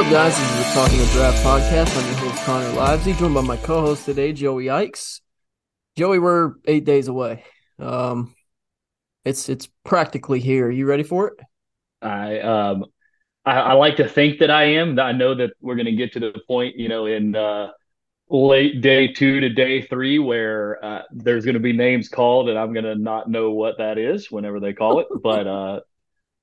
Up, guys? This is the Talking of Draft podcast. I'm your host, Connor Livesay, joined by my co-host today, Joey Ickes. Joey, we're eight days away. Um, it's it's practically here. Are you ready for it? I um I, I like to think that I am. I know that we're going to get to the point, you know, in uh, late day two to day three where uh, there's going to be names called, and I'm going to not know what that is whenever they call it. but uh,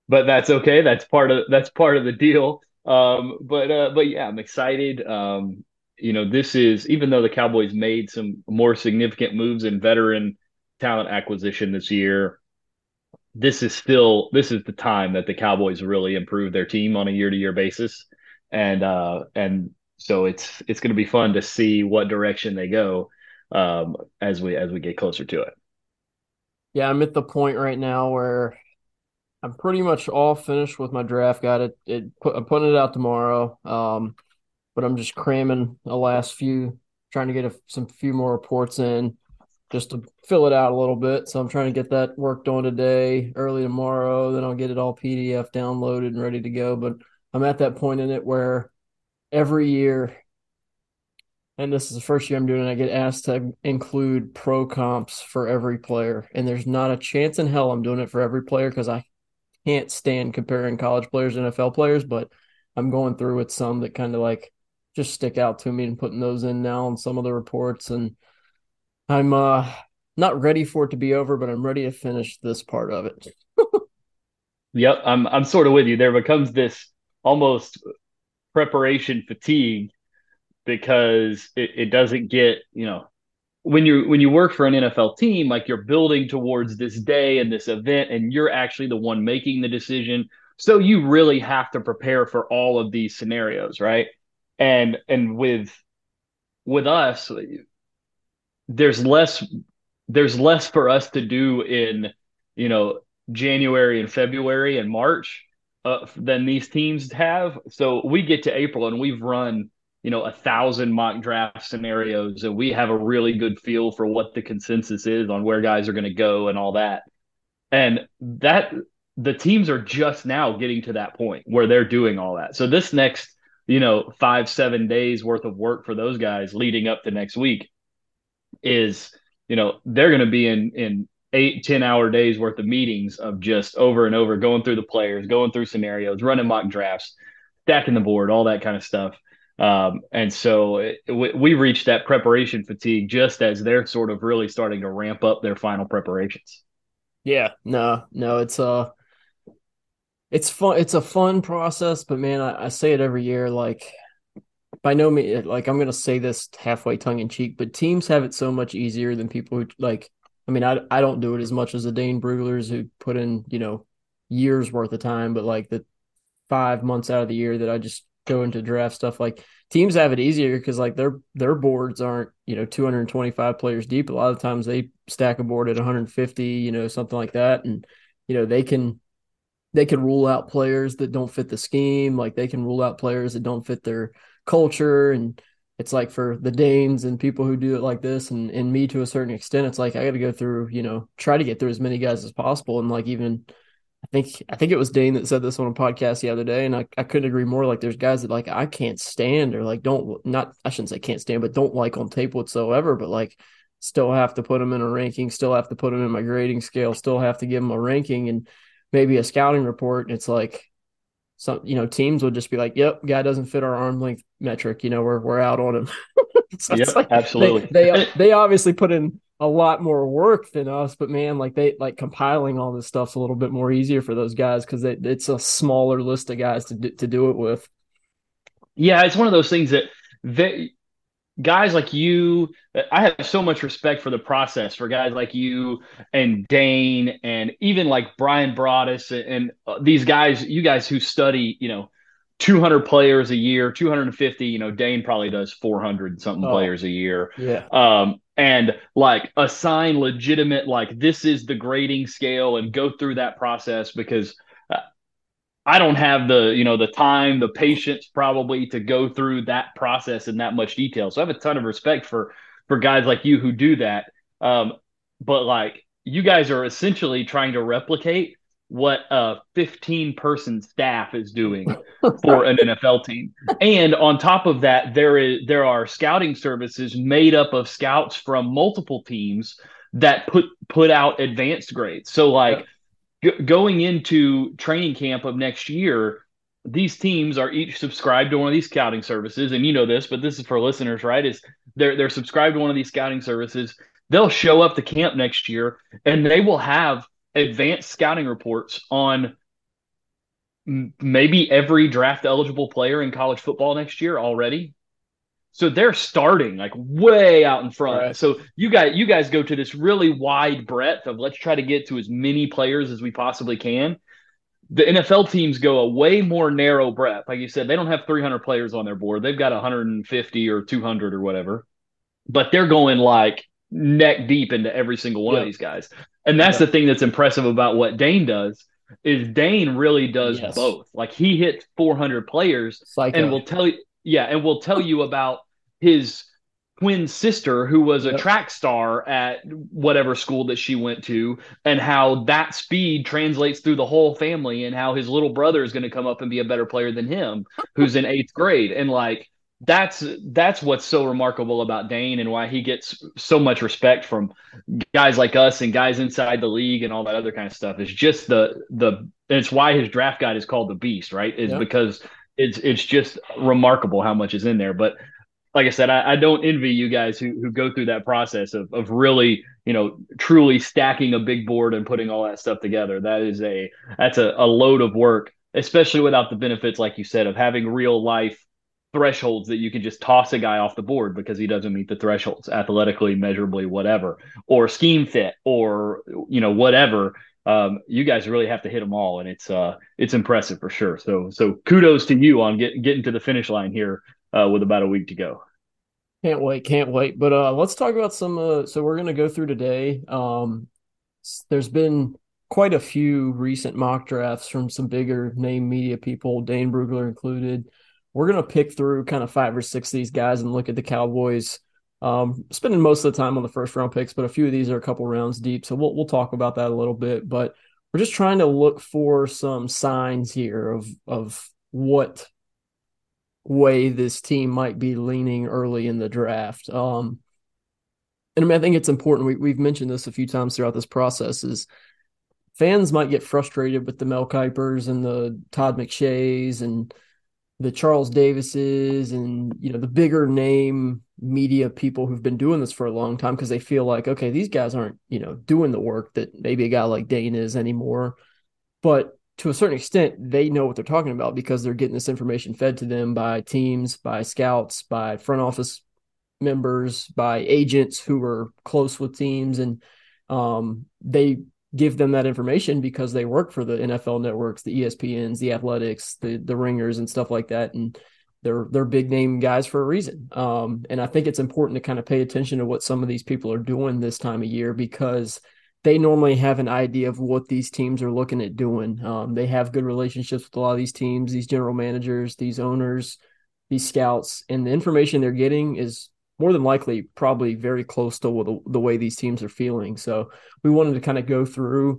but that's okay. That's part of that's part of the deal. Um, but uh, but yeah, I'm excited. Um, you know, this is even though the Cowboys made some more significant moves in veteran talent acquisition this year, this is still this is the time that the Cowboys really improve their team on a year to year basis, and uh, and so it's it's going to be fun to see what direction they go um, as we as we get closer to it. Yeah, I'm at the point right now where I'm pretty much all finished with my draft. Got it. It I'm putting it out tomorrow. Um, but I'm just cramming the last few, trying to get a, some few more reports in, just to fill it out a little bit. So I'm trying to get that worked on today, early tomorrow. Then I'll get it all PDF downloaded and ready to go. But I'm at that point in it where every year, and this is the first year I'm doing it, I get asked to include pro comps for every player, and there's not a chance in hell I'm doing it for every player because I can't stand comparing college players to NFL players, but I'm going through with some that kind of like just stick out to me and putting those in now on some of the reports. And I'm uh not ready for it to be over, but I'm ready to finish this part of it. Yep, I'm I'm sort of with you. There becomes this almost preparation fatigue because it, it doesn't get, you know, when you when you work for an NFL team, like you're building towards this day and this event, and you're actually the one making the decision. So you really have to prepare for all of these scenarios, right? And and with with us, there's less there's less for us to do in you know January and February and March uh, than these teams have. So we get to April and we've run you know a thousand mock draft scenarios and we have a really good feel for what the consensus is on where guys are going to go and all that. And that the teams are just now getting to that point where they're doing all that. So this next you know five seven days worth of work for those guys leading up to next week is you know they're going to be in in eight ten hour days worth of meetings of just over and over going through the players going through scenarios running mock drafts stacking the board all that kind of stuff um, and so it, we, we reached that preparation fatigue just as they're sort of really starting to ramp up their final preparations. Yeah, no, no, it's uh it's fun it's a fun process, but man, I, I say it every year, like by no means like I'm gonna say this halfway tongue in cheek, but teams have it so much easier than people who like I mean, I I don't do it as much as the Dane Bruglers who put in, you know, years worth of time, but like the five months out of the year that I just go into draft stuff. Like teams have it easier because like their their boards aren't you know 225 players deep. A lot of times they stack a board at 150, you know, something like that, and you know they can they can rule out players that don't fit the scheme. Like they can rule out players that don't fit their culture and it's like for the Danes and people who do it like this and, and me to a certain extent, it's like I got to go through, you know, try to get through as many guys as possible. And like even I think I think it was Dane that said this on a podcast the other day, and I, I couldn't agree more. Like there's guys that like I can't stand or like don't not I shouldn't say can't stand, but don't like on tape whatsoever. But like still have to put them in a ranking, still have to put them in my grading scale, still have to give them a ranking and maybe a scouting report. And it's like some you know teams would just be like, "Yep, guy doesn't fit our arm length metric. You know, we're we're out on him." so yep, like absolutely. They, they they obviously put in a lot more work than us, but man, like they like compiling all this stuff's a little bit more easier for those guys because it's a smaller list of guys to do, to do it with. Yeah, it's one of those things that they guys like you, I have so much respect for the process for guys like you and Dane and even like Bryan Broaddus and, and uh, these guys, you guys who study, you know, 200 players a year, 250, you know, Dane probably does 400 something oh, players a year. Yeah. Um, and like assign legitimate, like this is the grading scale and go through that process because I don't have the, you know, the time, the patience probably to go through that process in that much detail. So I have a ton of respect for for guys like you who do that. Um, but like you guys are essentially trying to replicate what a 15 person staff is doing for an NFL team. And on top of that, there is there are scouting services made up of scouts from multiple teams that put put out advanced grades. So like going into training camp of next year, these teams are each subscribed to one of these scouting services, and you know this, but this is for listeners, right? Is they're they're subscribed to one of these scouting services. They'll show up to camp next year, and they will have advanced scouting reports on maybe every draft eligible player in college football next year already. So they're starting like way out in front. Right. So you guys, you guys go to this really wide breadth of let's try to get to as many players as we possibly can. The NFL teams go a way more narrow breadth. Like you said, they don't have 300 players on their board. They've got 150 or 200 or whatever, but they're going like neck deep into every single one of these guys. And that's the thing that's impressive about what Dane does is Dane really does yes. both. Like he hits 400 players Psycho. and will tell you, yeah, and will tell you about his twin sister who was a yep. track star at whatever school that she went to and how that speed translates through the whole family and how his little brother is going to come up and be a better player than him who's in 8th grade and like that's that's what's so remarkable about Dane and why he gets so much respect from guys like us and guys inside the league and all that other kind of stuff is just the the it's why his draft guide is called the beast right is yep. because it's it's just remarkable how much is in there but like I said, I, I, don't envy you guys who who go through that process of of really, you know, truly stacking a big board and putting all that stuff together. That is a that's a, a load of work, especially without the benefits, like you said, of having real life thresholds that you can just toss a guy off the board because he doesn't meet the thresholds athletically, measurably, whatever, or scheme fit, or you know, whatever. Um, you guys really have to hit them all, and it's uh, it's impressive for sure. So so kudos to you on get, getting to the finish line here uh, with about a week to go. Can't wait, can't wait. But uh, let's talk about some. Uh, so we're going to go through today. Um, there's been quite a few recent mock drafts from some bigger name media people, Dane Brugler included. We're going to pick through kind of five or six of these guys and look at the Cowboys. Um, spending most of the time on the first round picks, but a few of these are a couple rounds deep, so we'll we'll talk about that a little bit. But we're just trying to look for some signs here of of what way this team might be leaning early in the draft. Um, and I mean, I think it's important. We, we've mentioned this a few times throughout this process. Is fans might get frustrated with the Mel Kipers and the Todd McShays and the Charles Davises and you know the bigger name media people who've been doing this for a long time because they feel like okay these guys aren't you know doing the work that maybe a guy like Dane is anymore. But to a certain extent, they know what they're talking about because they're getting this information fed to them by teams, by scouts, by front office members, by agents who are close with teams, and um, they give them that information because they work for the NFL networks, the ESPNs, the Athletics, the the Ringers, and stuff like that. And they're they're big name guys for a reason. Um, and I think it's important to kind of pay attention to what some of these people are doing this time of year because they normally have an idea of what these teams are looking at doing. Um, they have good relationships with a lot of these teams, these general managers, these owners, these scouts, and the information they're getting is more than likely probably very close to the, the way these teams are feeling. So we wanted to kind of go through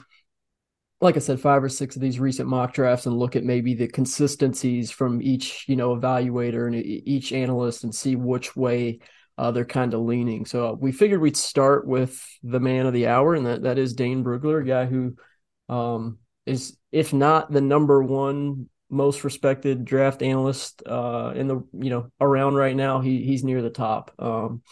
like I said, five or six of these recent mock drafts and look at maybe the consistencies from each, you know, evaluator and each analyst and see which way uh, they're kind of leaning. So we figured we'd start with the man of the hour, and that, that is Dane Brugler, a guy who um, is, if not the number one most respected draft analyst uh, in the, you know, around right now, he he's near the top. Um,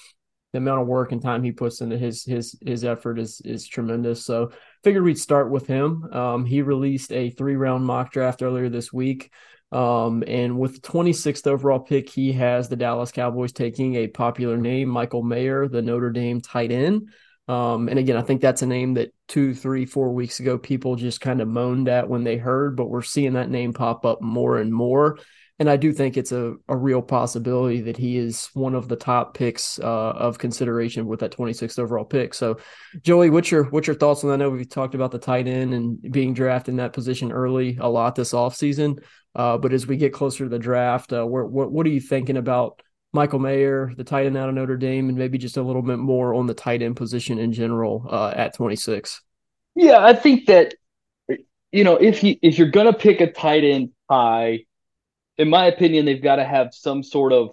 the amount of work and time he puts into his his his effort is is tremendous. So figured we'd start with him. Um, he released a three round mock draft earlier this week. Um, and with the 26th overall pick, he has the Dallas Cowboys taking a popular name, Michael Mayer, the Notre Dame tight end. Um, and again, I think that's a name that two, three, four weeks ago people just kind of moaned at when they heard, but we're seeing that name pop up more and more and I do think it's a, a real possibility that he is one of the top picks uh, of consideration with that 26th overall pick. So, Joey, what's your what's your thoughts on that? I know we've talked about the tight end and being drafted in that position early a lot this offseason. Uh, but as we get closer to the draft, uh, what, what are you thinking about Michael Mayer, the tight end out of Notre Dame, and maybe just a little bit more on the tight end position in general uh, at 26? Yeah, I think that you know if you if you're gonna pick a tight end high in my opinion, they've got to have some sort of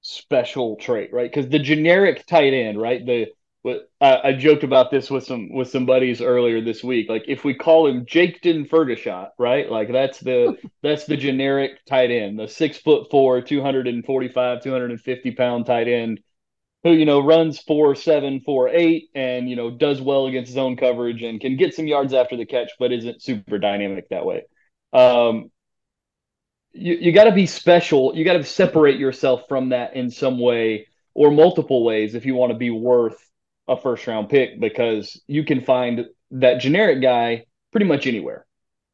special trait, right? Because the generic tight end, right? The what I, I, joked about this with some with some buddies earlier this week. Like if we call him Jake Jaketon Ferguson, right? Like that's the that's the generic tight end, the six foot four, 245, 250 pound tight end who, you know, runs four seven, four eight, and you know, does well against zone coverage and can get some yards after the catch, but isn't super dynamic that way. Um, you, you got to be special. You got to separate yourself from that in some way or multiple ways if you want to be worth a first round pick because you can find that generic guy pretty much anywhere.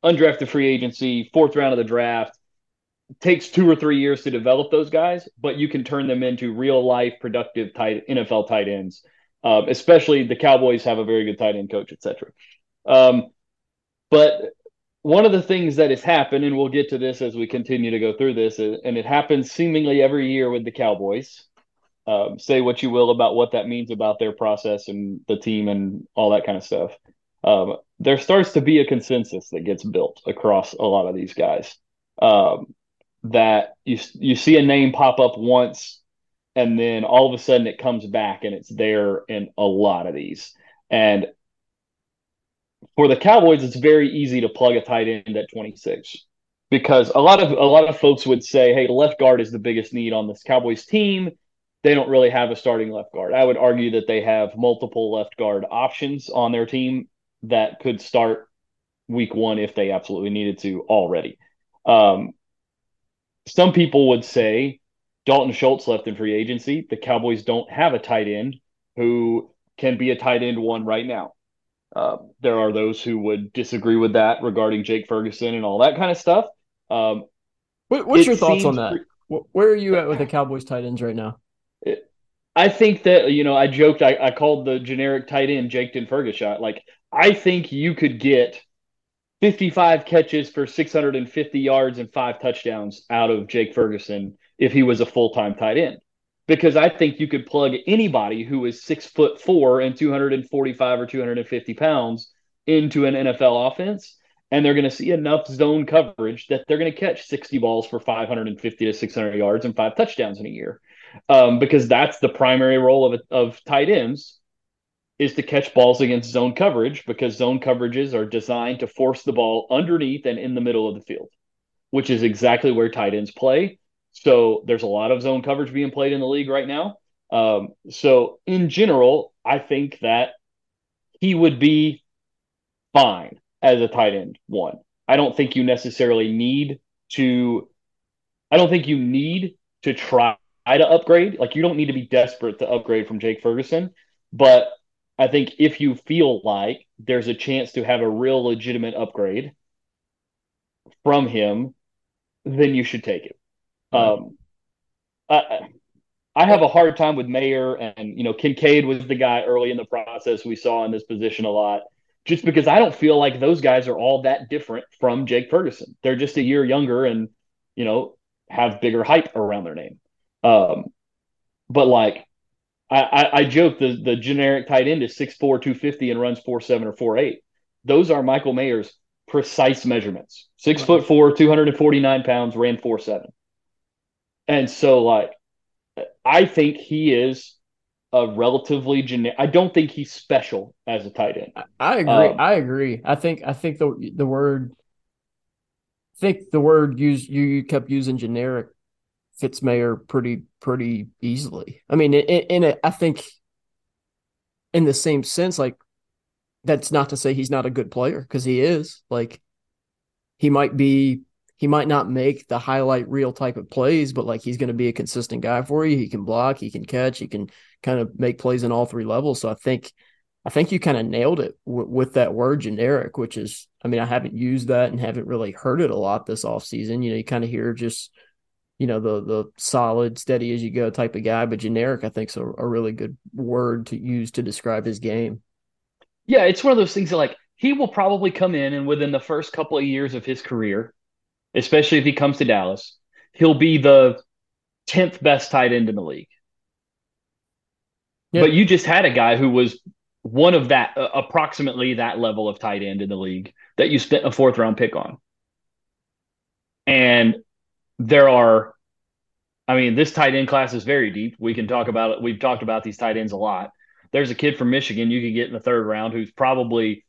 Undrafted free agency, fourth round of the draft. takes two or three years to develop those guys, but you can turn them into real life productive tight NFL tight ends. Um, especially the Cowboys have a very good tight end coach, etc. Um, but one of the things that has happened, and we'll get to this as we continue to go through this, and it happens seemingly every year with the Cowboys. Um, say what you will about what that means about their process and the team and all that kind of stuff. Um, there starts to be a consensus that gets built across a lot of these guys. Um, that you you see a name pop up once, and then all of a sudden it comes back and it's there in a lot of these. And for the Cowboys, it's very easy to plug a tight end at 26 because a lot of a lot of folks would say, "Hey, left guard is the biggest need on this Cowboys team." They don't really have a starting left guard. I would argue that they have multiple left guard options on their team that could start week one if they absolutely needed to already. Um, some people would say Dalton Schultz left in free agency. The Cowboys don't have a tight end who can be a tight end one right now. Uh, there are those who would disagree with that regarding Jake Ferguson and all that kind of stuff. Um, what, what's your thoughts on that? Pre- Where are you at with the Cowboys tight ends right now? I think that you know I joked I, I called the generic tight end Jake Ferguson. Like I think you could get 55 catches for 650 yards and five touchdowns out of Jake Ferguson if he was a full time tight end because I think you could plug anybody who is six foot four and 245 or 250 pounds into an NFL offense, and they're going to see enough zone coverage that they're going to catch 60 balls for 550 to 600 yards and five touchdowns in a year. Um, because that's the primary role of, of tight ends is to catch balls against zone coverage because zone coverages are designed to force the ball underneath and in the middle of the field, which is exactly where tight ends play so there's a lot of zone coverage being played in the league right now. Um, so in general, I think that he would be fine as a tight end one. I don't think you necessarily need to. I don't think you need to try to upgrade. Like you don't need to be desperate to upgrade from Jake Ferguson, but I think if you feel like there's a chance to have a real legitimate upgrade from him, then you should take it. Um, uh, I have a hard time with Mayer, and you know, Kincaid was the guy early in the process we saw in this position a lot, just because I don't feel like those guys are all that different from Jake Ferguson. They're just a year younger, and you know, have bigger hype around their name. Um, but like, I, I, I joke the the generic tight end is 6'4", 250 and runs four seven or four eight. Those are Michael Mayer's precise measurements. Six right. foot four, two hundred and forty nine pounds, ran four seven. And so, like, I think he is a relatively generic. I don't think he's special as a tight end. I agree. Um, I agree. I think. I think the the word. I think the word used you, you kept using generic fits Mayer pretty pretty easily. I mean, in, in a, I think in the same sense, like that's not to say he's not a good player because he is. Like he might be he might not make the highlight reel type of plays, but like he's going to be a consistent guy for you. He can block, he can catch, he can kind of make plays in all three levels. So I think, I think you kind of nailed it w- with that word generic, which is, I mean, I haven't used that and haven't really heard it a lot this off season. You know, you kind of hear just, you know, the the solid, steady as you go type of guy, but generic, I think, is a, a really good word to use to describe his game. Yeah, it's one of those things that like he will probably come in and within the first couple of years of his career especially if he comes to Dallas, he'll be the 10th best tight end in the league. But you just had a guy who was one of that, uh, approximately that level of tight end in the league that you spent a fourth round pick on. And there are, I mean, this tight end class is very deep. We can talk about it. We've talked about these tight ends a lot. There's a kid from Michigan you could get in the third round who's probably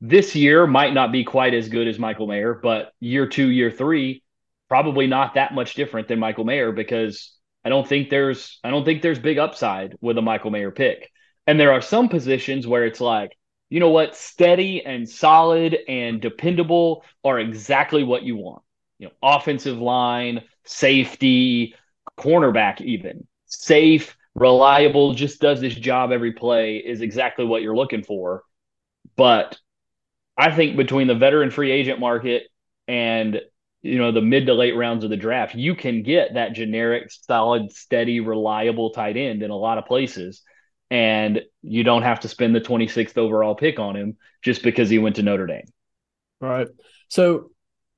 this year might not be quite as good as Michael Mayer, but year two, year three, probably not that much different than Michael Mayer because I don't think there's I don't think there's big upside with a Michael Mayer pick. And there are some positions where it's like, you know what, steady and solid and dependable are exactly what you want. You know, offensive line, safety, cornerback, even safe, reliable, just does this job every play is exactly what you're looking for. But I think between the veteran free agent market and you know the mid to late rounds of the draft, you can get that generic, solid, steady, reliable tight end in a lot of places, and you don't have to spend the 26th overall pick on him just because he went to Notre Dame. All right. So,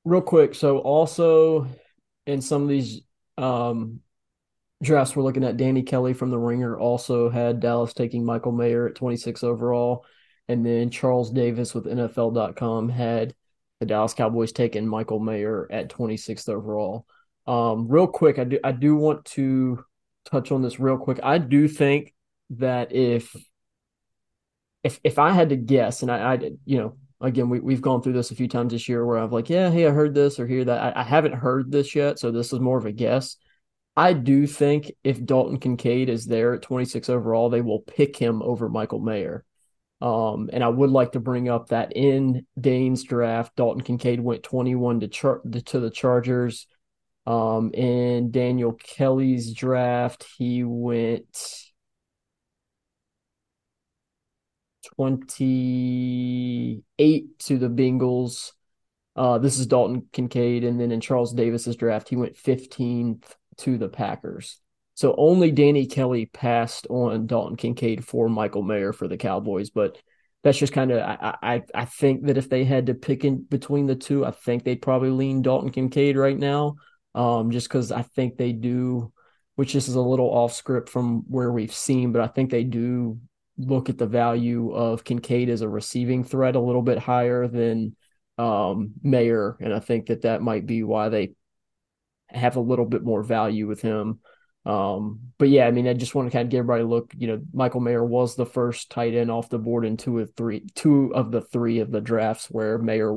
real quick, so also in some of these um, drafts, we're looking at Danny Kelly from the Ringer. Also had Dallas taking Michael Mayer at 26 overall. And then Charles Davis with NFL.com had the Dallas Cowboys taking Michael Mayer at 26th overall. Um, real quick, I do I do want to touch on this real quick. I do think that if if if I had to guess, and I, I you know, again, we we've gone through this a few times this year where I've like, yeah, hey, I heard this or hear that. I, I haven't heard this yet, so this is more of a guess. I do think if Dalton Kincaid is there at 26 overall, they will pick him over Michael Mayer. Um, and I would like to bring up that in Dane's draft, Dalton Kincaid went 21 to, char- to the Chargers. Um, in Daniel Kelly's draft, he went 28 to the Bengals. Uh, this is Dalton Kincaid. And then in Charles Davis's draft, he went 15th to the Packers. So only Danny Kelly passed on Dalton Kincaid for Michael Mayer for the Cowboys, but that's just kind of I, I I think that if they had to pick in between the two, I think they'd probably lean Dalton Kincaid right now, um, just because I think they do, which this is a little off script from where we've seen, but I think they do look at the value of Kincaid as a receiving threat a little bit higher than um, Mayer, and I think that that might be why they have a little bit more value with him. Um, but yeah, I mean, I just want to kind of give everybody a look. You know, Michael Mayer was the first tight end off the board in two of three, two of the three of the drafts where Mayer.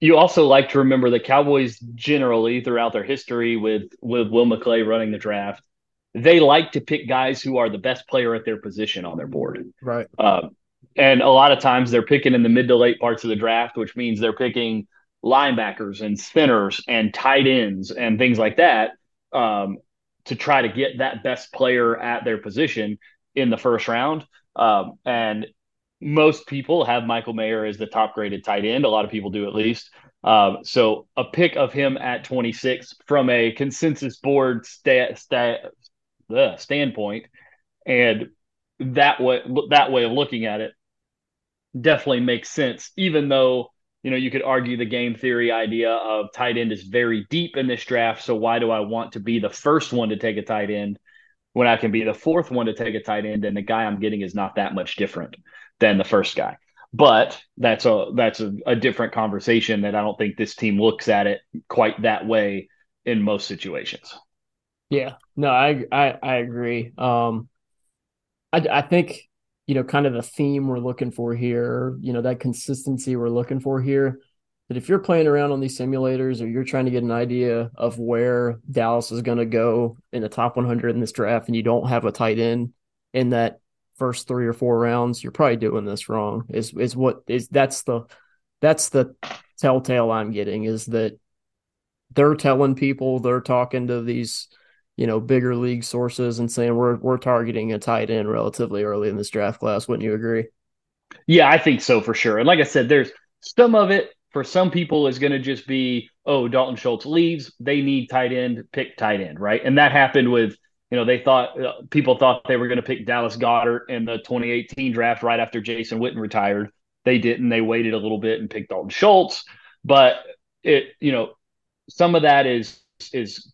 you also like to remember the Cowboys generally throughout their history with with Will McClay running the draft, they like to pick guys who are the best player at their position on their board. Right. Um, and a lot of times they're picking in the mid to late parts of the draft, which means they're picking linebackers and spinners and tight ends and things like that um, to try to get that best player at their position in the first round. Um, and most people have Michael Mayer as the top graded tight end. A lot of people do at least. Um, so a pick of him at 26 from a consensus board stat, uh, standpoint, and that way that way of looking at it definitely makes sense. Even though you know you could argue the game theory idea of tight end is very deep in this draft, so why do I want to be the first one to take a tight end when I can be the fourth one to take a tight end and the guy I'm getting is not that much different than the first guy? But that's a that's a, a different conversation that I don't think this team looks at it quite that way in most situations. Yeah, no, I I, I agree. Um, I I think you know kind of the theme we're looking for here, you know, that consistency we're looking for here. That if you're playing around on these simulators or you're trying to get an idea of where Dallas is going to go in the top 100 in this draft, and you don't have a tight end in that first three or four rounds, you're probably doing this wrong. Is is what is that's the that's the telltale I'm getting is that they're telling people they're talking to these you know bigger league sources and saying we're we're targeting a tight end relatively early in this draft class. Wouldn't you agree? Yeah, I think so for sure. And like I said, there's some of it for some people is going to just be oh Dalton Schultz leaves, they need tight end, pick tight end, right? And that happened with you know they thought uh, people thought they were going to pick Dallas Goedert in the 2018 draft right after Jason Witten retired. They didn't. They waited a little bit and picked Dalton Schultz, but it you know some of that is is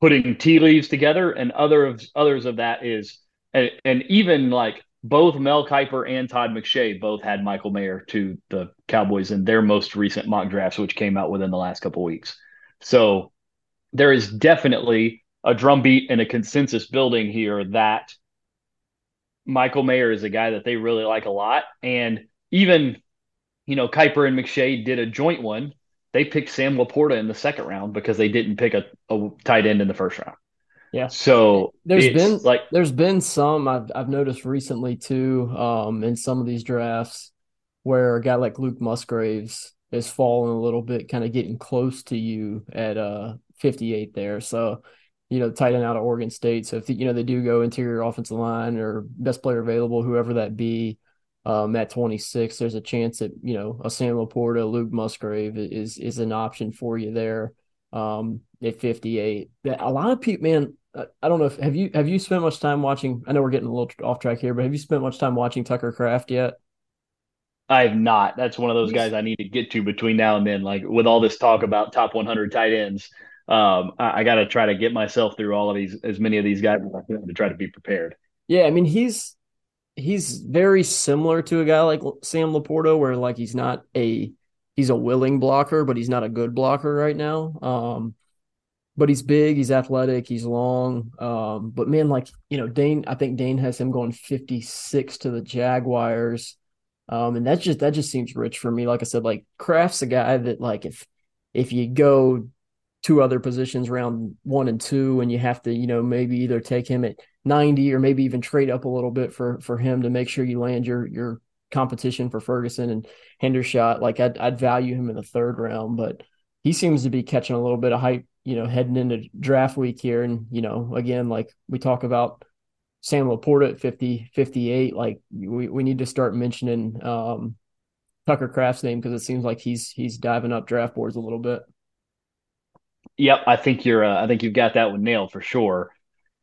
putting tea leaves together, and other of others of that is and, and even like both Mel Kiper and Todd McShay both had Michael Mayer to the Cowboys in their most recent mock drafts, which came out within the last couple weeks. So there is definitely a drumbeat and a consensus building here that Michael Mayer is a guy that they really like a lot. And even, you know, Kiper and McShay did a joint one they picked Sam LaPorta in the second round because they didn't pick a, a tight end in the first round. Yeah. So there's been like there's been some I've I've noticed recently too, um, in some of these drafts where a guy like Luke Musgraves is falling a little bit, kind of getting close to you at uh 58 there. So, you know, tight end out of Oregon State. So if you know they do go interior offensive line or best player available, whoever that be, um, at 26, there's a chance that you know a Sam LaPorta, Luke Musgrave is is an option for you there. Um, at 58, a lot of people, man, I don't know if have you have you spent much time watching? I know we're getting a little off track here, but have you spent much time watching Tucker Kraft yet? I have not. That's one of those guys I need to get to between now and then. Like with all this talk about top 100 tight ends, um, I, I got to try to get myself through all of these, as many of these guys to try to be prepared. Yeah, I mean he's he's very similar to a guy like Sam LaPorta, where like he's not a he's a willing blocker, but he's not a good blocker right now. Um, but he's big, he's athletic, he's long. Um, but man, like you know, Dane, I think Dane has him going 56 to the Jaguars. Um, and that's just that just seems rich for me. Like I said, like Kraft's a guy that like if if you go two other positions round one and two, and you have to, you know, maybe either take him at 90 or maybe even trade up a little bit for for him to make sure you land your your competition for Ferguson and Hendershot. Like I'd, I'd value him in the third round, but he seems to be catching a little bit of hype, you know, heading into draft week here. And, you know, again, like we talk about Sam LaPorta at 50, 58, like we, we need to start mentioning um, Tucker Kraft's name because it seems like he's he's diving up draft boards a little bit. Yep, I think you're. Uh, I think you've got that one nailed for sure.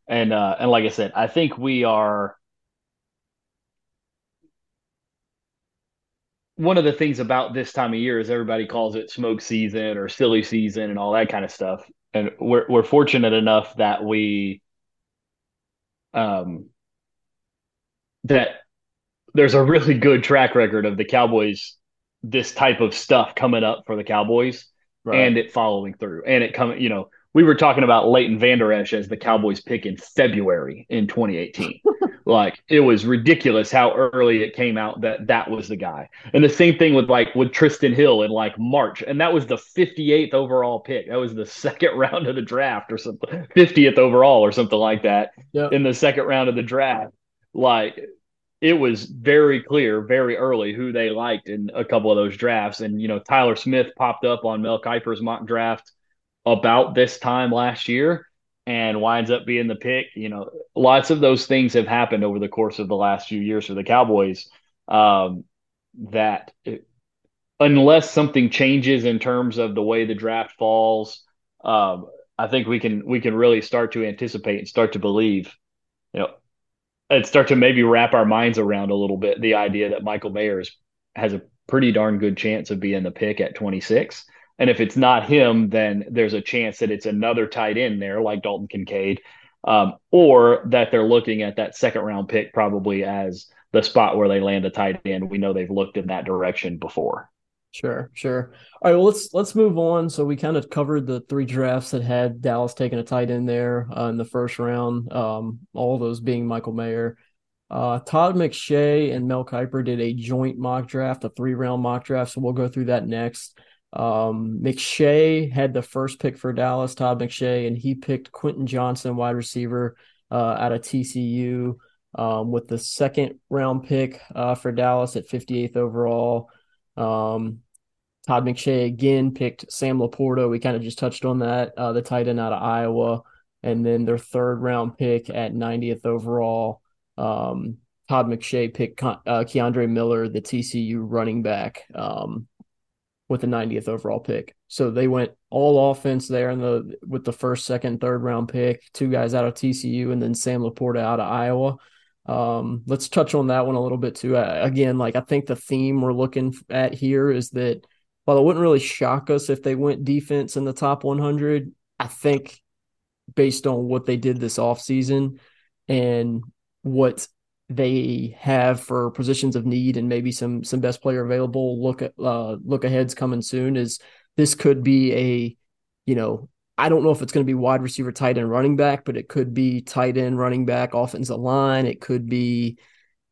And uh, and like I said, I think we are. One of the things about this time of year is everybody calls it smoke season or silly season and all that kind of stuff. And we're we're fortunate enough that we um that there's a really good track record of the Cowboys this type of stuff coming up for the Cowboys right. and it following through and it coming, you know, we were talking about Leighton Vander Esch as the Cowboys pick in February in 2018. Like it was ridiculous how early it came out that that was the guy. And the same thing with like with Trysten Hill in like March, and that was the 58th overall pick. That was the second round of the draft or something, 50th overall or something like that yep. in the second round of the draft. Like it was very clear very early who they liked in a couple of those drafts. And you know, Tyler Smith popped up on Mel Kiper's mock draft about this time last year and winds up being the pick. You know, lots of those things have happened over the course of the last few years for the Cowboys. Um, that it, unless something changes in terms of the way the draft falls, um, I think we can we can really start to anticipate and start to believe, you know, and start to maybe wrap our minds around a little bit the idea that Michael Mayer has a pretty darn good chance of being the pick at 26. And if it's not him, then there's a chance that it's another tight end there, like Dalton Kincaid, um, or that they're looking at that second round pick probably as the spot where they land a tight end. We know they've looked in that direction before. Sure, sure. All right, well let's let's move on. So we kind of covered the three drafts that had Dallas taking a tight end there uh, in the first round. Um, all those being Michael Mayer. Uh, Todd McShay and Mel Kiper did a joint mock draft, a three round mock draft. So we'll go through that next. Um, McShay had the first pick for Dallas, Todd McShay, and he picked Quentin Johnston, wide receiver, uh, out of TCU, um, with the second round pick uh, for Dallas at 58th overall. Um, Todd McShay again picked Sam LaPorta. We kind of just touched on that, uh, the tight end out of Iowa, and then their third round pick at 90th overall. Um, Todd McShay picked uh, Kendre Miller, the TCU running back. Um, with the 90th overall pick. So they went all offense there in the with the first, second, third round pick, two guys out of TCU, and then Sam LaPorta out of Iowa. Um, let's touch on that one a little bit too. Uh, again, like I think the theme we're looking at here is that while it wouldn't really shock us if they went defense in the top 100, I think based on what they did this offseason and what they have for positions of need and maybe some some best player available look at uh, look ahead's coming soon is this could be a you know I don't know if it's going to be wide receiver tight end running back but it could be tight end running back offensive line. It could be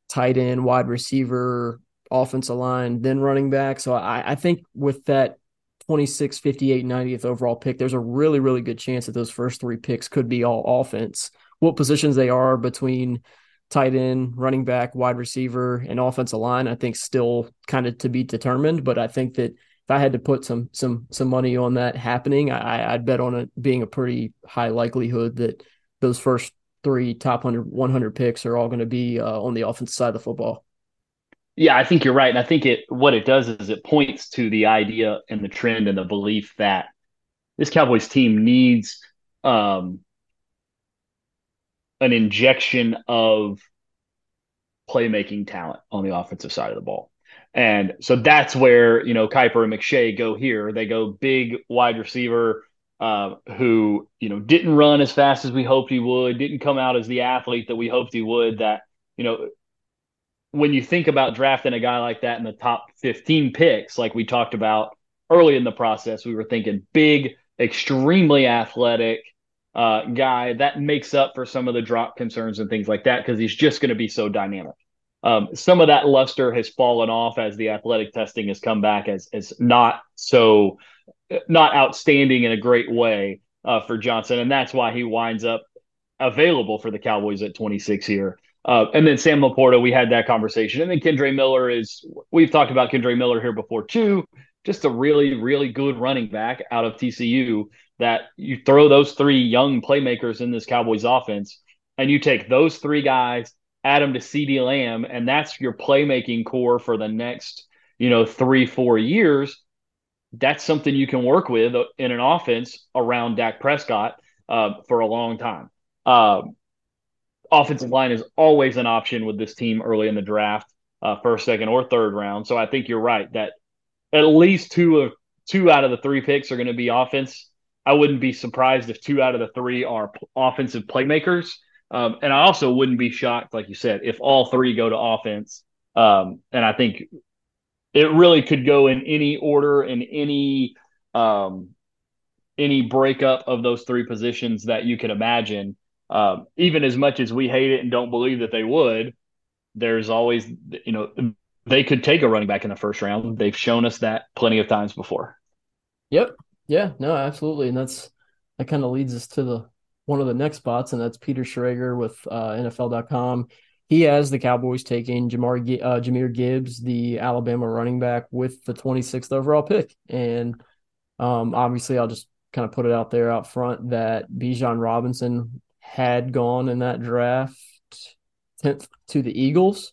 tight end wide receiver offensive line then running back. So I, I think with that 26 58 90th overall pick there's a really really good chance that those first three picks could be all offense. What positions they are between tight end, running back, wide receiver, and offensive line, I think still kind of to be determined. But I think that if I had to put some some some money on that happening, I, I'd bet on it being a pretty high likelihood that those first three top 100, 100 picks are all going to be uh, on the offensive side of the football. Yeah, I think you're right, and I think it what it does is it points to the idea and the trend and the belief that this Cowboys team needs um, an injection of playmaking talent on the offensive side of the ball. And so that's where, you know, Kiper and McShay go here. They go big wide receiver uh, who, you know, didn't run as fast as we hoped he would, didn't come out as the athlete that we hoped he would. That, you know, when you think about drafting a guy like that in the top 15 picks, like we talked about early in the process, we were thinking big, extremely athletic, uh, guy that makes up for some of the drop concerns and things like that because he's just going to be so dynamic. Um, some of that luster has fallen off as the athletic testing has come back as as not so not outstanding in a great way uh, for Johnston, and that's why he winds up available for the Cowboys at 26 here. Uh, and then Sam LaPorta, we had that conversation, and then Kendre Miller is we've talked about Kendre Miller here before too. Just a really, really good running back out of TCU that you throw those three young playmakers in this Cowboys offense and you take those three guys, add them to CeeDee Lamb, and that's your playmaking core for the next, you know, three, four years. That's something you can work with in an offense around Dak Prescott uh, for a long time. Uh, offensive line is always an option with this team early in the draft, uh, first, second, or third round. So I think you're right that at least two of two out of the three picks are going to be offense I wouldn't be surprised if two out of the three are p- offensive playmakers. Um, and I also wouldn't be shocked, like you said, if all three go to offense. Um, and I think it really could go in any order in any um, any breakup of those three positions that you can imagine. um, even as much as we hate it and don't believe that they would, there's always, you know, they could take a running back in the first round. They've shown us that plenty of times before. Yep. Yeah. No, absolutely. And that's that kind of leads us to the one of the next spots, and that's Peter Schrager with uh, NFL.com. He has the Cowboys taking Jamar uh, Jahmyr Gibbs, the Alabama running back, with the 26th overall pick. And um, obviously, I'll just kind of put it out there out front that Bijan Robinson had gone in that draft 10th to the Eagles.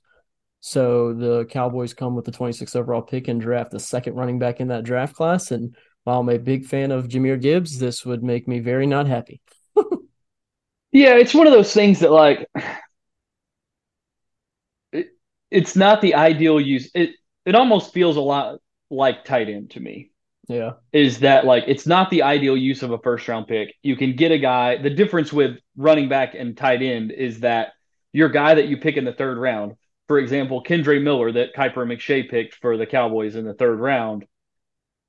So the Cowboys come with the 26th overall pick and draft the second running back in that draft class. And while I'm a big fan of Jahmyr Gibbs, this would make me very not happy. yeah, it's one of those things that like it, it's not the ideal use. It it almost feels a lot like tight end to me. Yeah. Is that like it's not the ideal use of a first round pick. You can get a guy. The difference with running back and tight end is that your guy that you pick in the third round, for example, Kendre Miller that Kiper McShay picked for the Cowboys in the third round,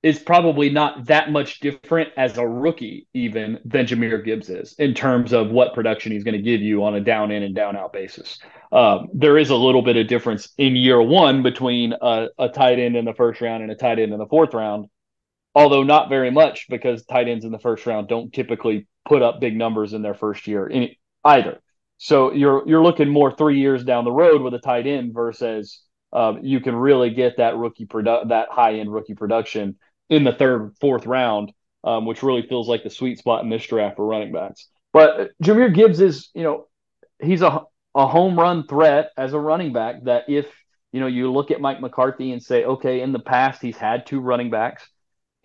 is probably not that much different as a rookie, even than Jahmyr Gibbs is in terms of what production he's going to give you on a down in and down out basis. Um, there is a little bit of difference in year one between a, a tight end in the first round and a tight end in the fourth round although not very much because tight ends in the first round don't typically put up big numbers in their first year either. So you're you're looking more three years down the road with a tight end versus um, you can really get that rookie produ- that high end rookie production in the third fourth round, um, which really feels like the sweet spot in this draft for running backs. But Jahmyr Gibbs is you know he's a a home run threat as a running back that if you know you look at Mike McCarthy and say okay in the past he's had two running backs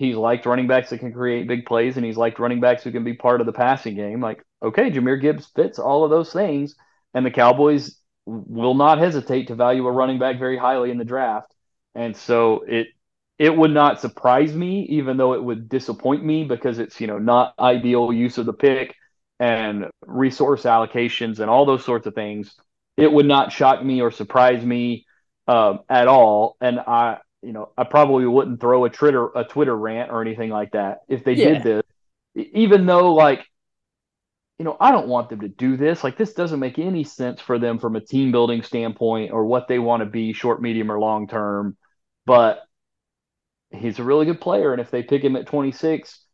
he's liked running backs that can create big plays and he's liked running backs who can be part of the passing game. Like, okay, Jahmyr Gibbs fits all of those things. And the Cowboys will not hesitate to value a running back very highly in the draft. And so it it would not surprise me, even though it would disappoint me because it's, you know, not ideal use of the pick and resource allocations and all those sorts of things. It would not shock me or surprise me um, at all. And I you know, I probably wouldn't throw a Twitter a Twitter rant or anything like that if they yeah. did this. Even though like you know, I don't want them to do this. Like this doesn't make any sense for them from a team building standpoint or what they want to be short, medium or long term. But he's a really good player and if they pick him at 26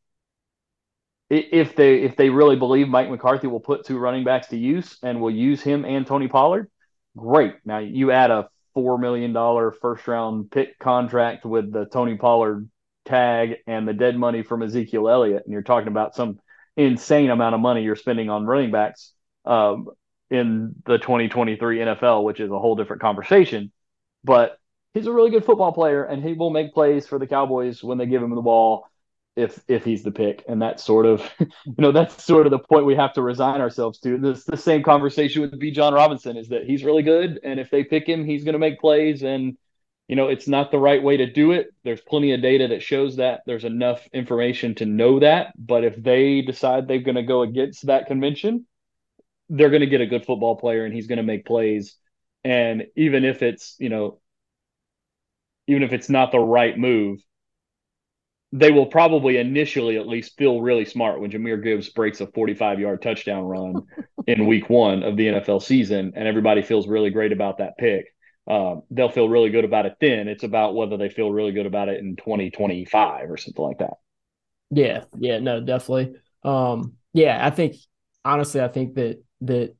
if they if they really believe Mike McCarthy will put two running backs to use and will use him and Tony Pollard, great. Now you add a four million dollar first round pick contract with the Tony Pollard tag and the dead money from Ezekiel Elliott, and you're talking about some insane amount of money you're spending on running backs um, in the 2023 NFL, which is a whole different conversation. But he's a really good football player, and he will make plays for the Cowboys when they give him the ball if if he's the pick. And that's sort of you know that's sort of the point we have to resign ourselves to. This the same conversation with Bijan Robinson is that he's really good and if they pick him he's going to make plays and you know it's not the right way to do it. There's plenty of data that shows that. There's enough information to know that. But if they decide they're going to go against that convention they're going to get a good football player and he's going to make plays. And even if it's you know even if it's not the right move they will probably initially at least feel really smart when Jahmyr Gibbs breaks a 45 yard touchdown run in week one of the NFL season, and everybody feels really great about that pick. Um, they'll feel really good about it then. It's about whether they feel really good about it in 2025 or something like that. Yeah, yeah, no, definitely. Um, yeah, I think honestly, I think that that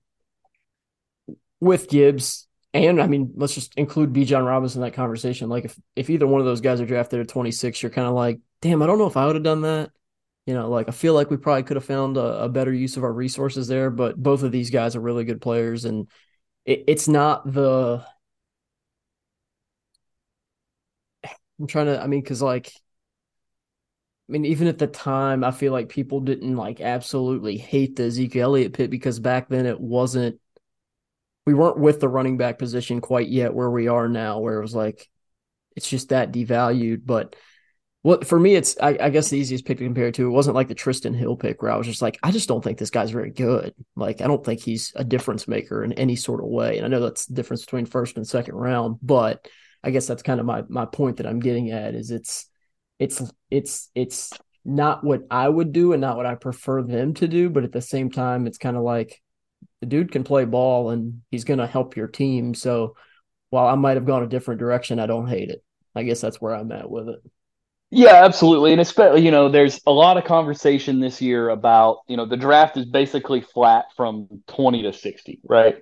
with Gibbs, and I mean, let's just include Bijan Robinson in that conversation. Like, if if either one of those guys are drafted at 26, you're kind of like, damn, I don't know if I would have done that. You know, like I feel like we probably could have found a, a, better use of our resources there. But both of these guys are really good players, and it, it's not the. I'm trying to. I mean, because like, I mean, even at the time, I feel like people didn't like absolutely hate the Ezekiel Elliott pit because back then it wasn't. We weren't with the running back position quite yet where we are now, where it was like, it's just that devalued. But well, for me, it's I, I, guess the easiest pick to compare to. It wasn't like the Trysten Hill pick where I was just like, I just don't think this guy's very good. Like, I don't think he's a difference maker in any sort of way. And I know that's the difference between first and second round, but I guess that's kind of my my point that I'm getting at is it's it's it's it's not what I would do and not what I prefer them to do, but at the same time, it's kind of like the dude can play ball and he's going to help your team. So while I might have gone a different direction, I don't hate it. I guess that's where I'm at with it. Yeah, absolutely. And especially, you know, there's a lot of conversation this year about, you know, the draft is basically flat from 20 to 60, right?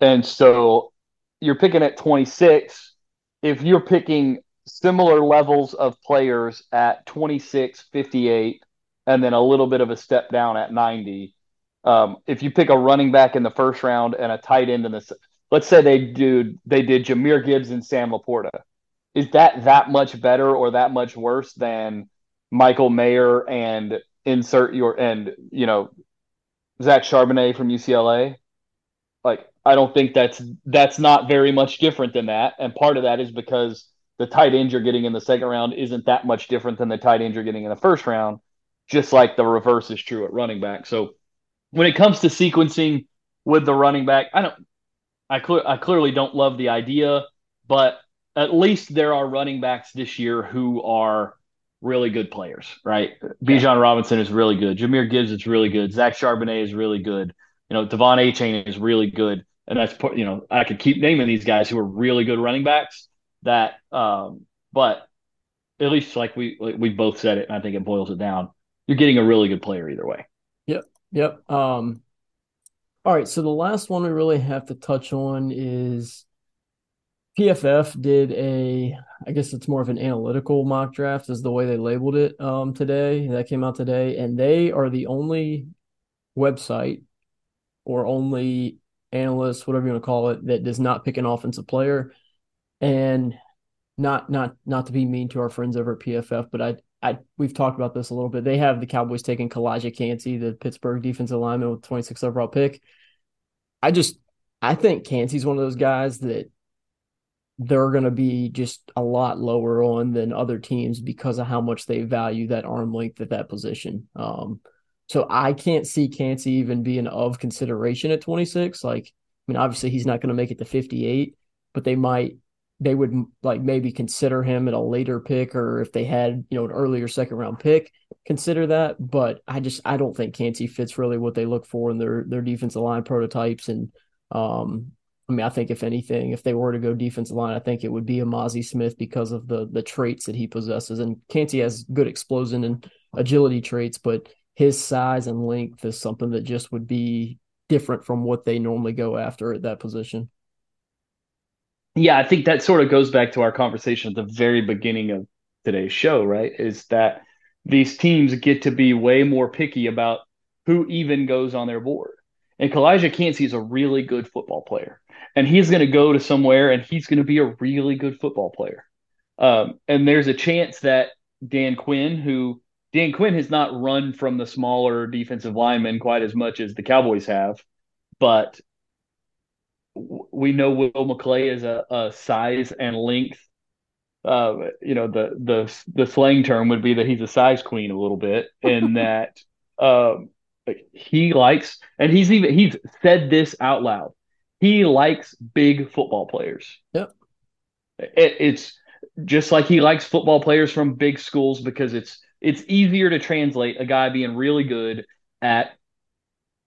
And so you're picking at 26. If you're picking similar levels of players at 26, 58, and then a little bit of a step down at 90, um, if you pick a running back in the first round and a tight end in the, let's say they do, they did Jahmyr Gibbs and Sam LaPorta is that that much better or that much worse than Michael Mayer and insert your and you know Zach Charbonnet from UCLA? Like I don't think that's that's not very much different than that, and part of that is because the tight end you're getting in the second round isn't that much different than the tight end you're getting in the first round. Just like the reverse is true at running back. So when it comes to sequencing with the running back, I don't. I, cl- I clearly don't love the idea, but at least there are running backs this year who are really good players, right? Yeah. Bijan Robinson is really good. Jahmyr Gibbs is really good. Zach Charbonnet is really good. You know, De'Von Achane is really good. And that's, you know, I could keep naming these guys who are really good running backs that, um, but at least like we, like we both said it, and I think it boils it down. You're getting a really good player either way. Yep. Um, all right. So the last one we really have to touch on is PFF did a, I guess it's more of an analytical mock draft, is the way they labeled it um, today. That came out today, and they are the only website or only analyst, whatever you want to call it, that does not pick an offensive player. And not not not to be mean to our friends over at PFF, but I I we've talked about this a little bit. They have the Cowboys taking Calijah Kancey, the Pittsburgh defensive lineman with 26 overall pick. I just I think Kancey's one of those guys that they're going to be just a lot lower on than other teams because of how much they value that arm length at that position. Um, so I can't see Kancey even being of consideration at 26. Like, I mean, obviously he's not going to make it to 58, but they might, they would like maybe consider him at a later pick, or if they had, you know, an earlier second round pick, consider that. But I just, I don't think Kancey fits really what they look for in their their defensive line prototypes, and um, I mean, I think if anything, if they were to go defensive line, I think it would be a Mazi Smith because of the the traits that he possesses. And Kancey has good explosion and agility traits, but his size and length is something that just would be different from what they normally go after at that position. Yeah, I think that sort of goes back to our conversation at the very beginning of today's show, right? Is that these teams get to be way more picky about who even goes on their board. And Calijah Kancey is a really good football player and he's going to go to somewhere and he's going to be a really good football player. Um, and there's a chance that Dan Quinn, who Dan Quinn has not run from the smaller defensive linemen quite as much as the Cowboys have, but we know Will McClay is a, a size and length. Uh, you know the the the slang term would be that he's a size queen a little bit, and that um, he likes, and he's even he's said this out loud he likes big football players. Yep. It, it's just like he likes football players from big schools because it's it's easier to translate a guy being really good at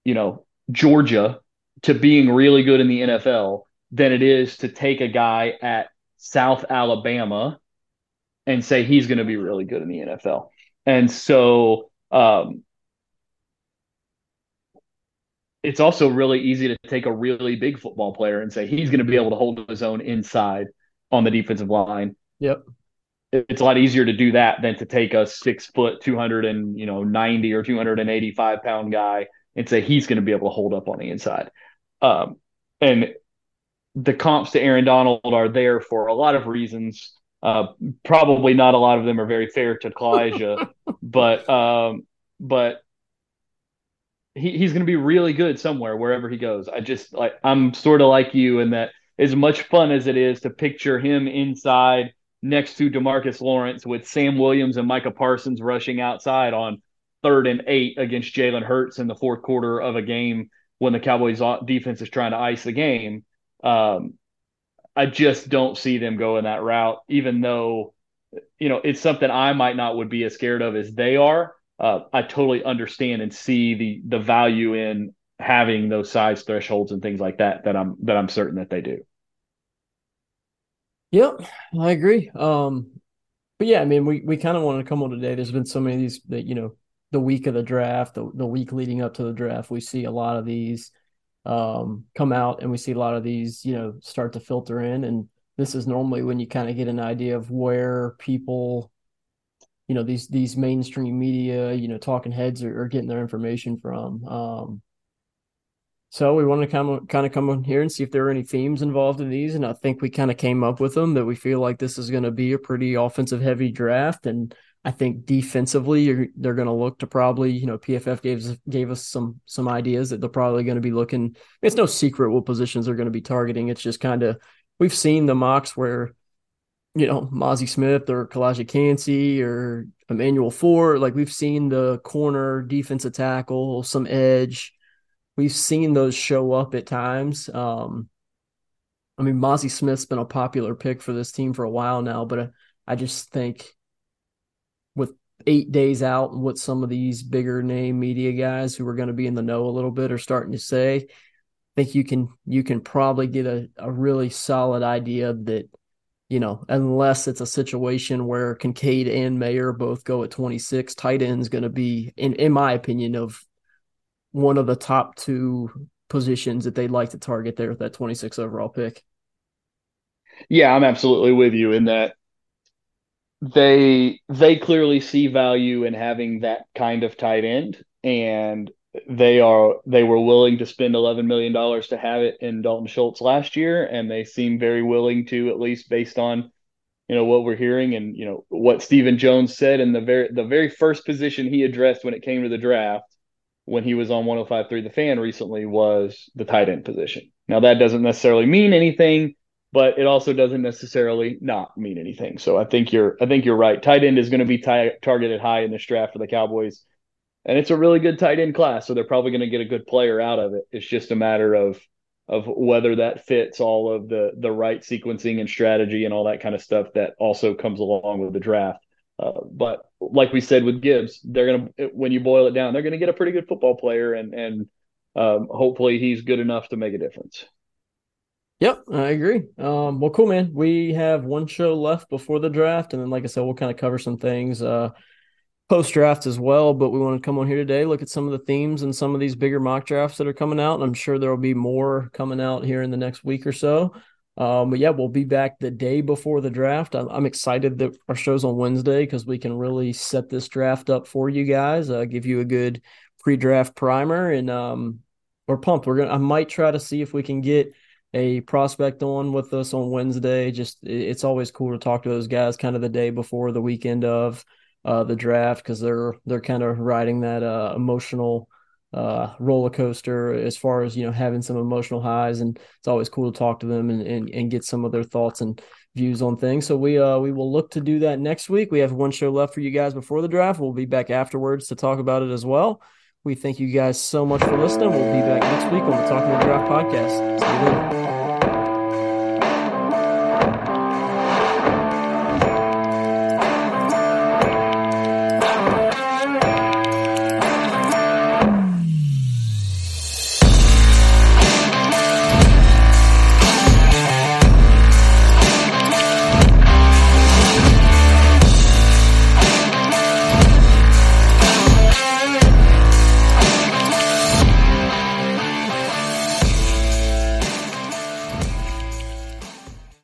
you know Georgia to being really good in the NFL than it is to take a guy at South Alabama and say he's going to be really good in the NFL. And so um, it's also really easy to take a really big football player and say he's going to be able to hold his own inside on the defensive line. Yep. It's a lot easier to do that than to take a six foot, 200 and, you know, 90 or 285 pound guy and say he's going to be able to hold up on the inside. Um, and the comps to Aaron Donald are there for a lot of reasons. Uh, probably not a lot of them are very fair to Calijah, but, um, but he, he's going to be really good somewhere wherever he goes. I just like I'm sort of like you in that as much fun as it is to picture him inside next to Demarcus Lawrence with Sam Williams and Micah Parsons rushing outside on third and eight against Jalen Hurts in the fourth quarter of a game when the Cowboys defense is trying to ice the game. Um, I just don't see them going that route, even though you know it's something I might not would be as scared of as they are uh, I totally understand and see the the value in having those size thresholds and things like that that I'm that I'm certain that they do. Yep, I agree. Um, but yeah, I mean, we we kind of wanted to come on today. There's been so many of these that you know, the week of the draft, the the week leading up to the draft, we see a lot of these um come out, and we see a lot of these you know start to filter in, and this is normally when you kind of get an idea of where people you know these these mainstream media you know talking heads are, are getting their information from. Um so we want to kind of kind of come on here and see if there are any themes involved in these. And i think we kind of came up with them that we feel like this is going to be a pretty offensive heavy draft. And i think defensively they're going to look to probably you know pff gave us gave us some some ideas that they're probably going to be looking it's no secret what positions they're going to be targeting it's just kind of we've seen the mocks where you know, Mazi Smith or Calijah Kancey or Emmanuel Forbes. Like we've seen the corner, defensive tackle, some edge. We've seen those show up at times. Um, I mean, Mazi Smith's been a popular pick for this team for a while now, but I just think eight days out and what some of these bigger name media guys who are going to be in the know a little bit are starting to say, I think you can you can probably get a, a really solid idea that – you know, unless it's a situation where Kincaid and Mayer both go at 26, tight end is going to be, in in my opinion, of one of the top two positions that they'd like to target there with that 26 overall pick. Yeah, I'm absolutely with you in that they they clearly see value in having that kind of tight end and they are they were willing to spend 11 million dollars to have it in Dalton Schultz last year and they seem very willing to at least based on you know what we're hearing and you know what Stephen Jones said in the very the very first position he addressed when it came to the draft when he was on 105.3 the fan recently was the tight end position. Now that doesn't necessarily mean anything but it also doesn't necessarily not mean anything. So I think you're I think you're right. Tight end is going to be t- targeted high in this draft for the Cowboys and it's a really good tight end class, so they're probably going to get a good player out of it. It's just a matter of of whether that fits all of the the right sequencing and strategy and all that kind of stuff that also comes along with the draft. Uh, but like we said with Gibbs, they're gonna when you boil it down, they're gonna get a pretty good football player, and and um, hopefully he's good enough to make a difference. Yep, I agree. Um, well, cool, man. We have one show left before the draft, and then, like I said, we'll kind of cover some things. Uh, post draft as well, but we want to come on here today, look at some of the themes and some of these bigger mock drafts that are coming out. And I'm sure there will be more coming out here in the next week or so. Um, but yeah, we'll be back the day before the draft. I'm, I'm excited that our show's on Wednesday because we can really set this draft up for you guys, uh, give you a good pre-draft primer, and um, we're pumped. We're gonna. I might try to see if we can get a prospect on with us on Wednesday. Just it's always cool to talk to those guys, kind of the day before the weekend of uh, the draft because they're they're kind of riding that uh, emotional uh, roller coaster as far as you know having some emotional highs. And it's always cool to talk to them and, and, and get some of their thoughts and views on things. So we uh we will look to do that next week. We have one show left for you guys before the draft. We'll be back afterwards to talk about it as well. We thank you guys so much for listening. We'll be back next week on the talking the draft podcast. See you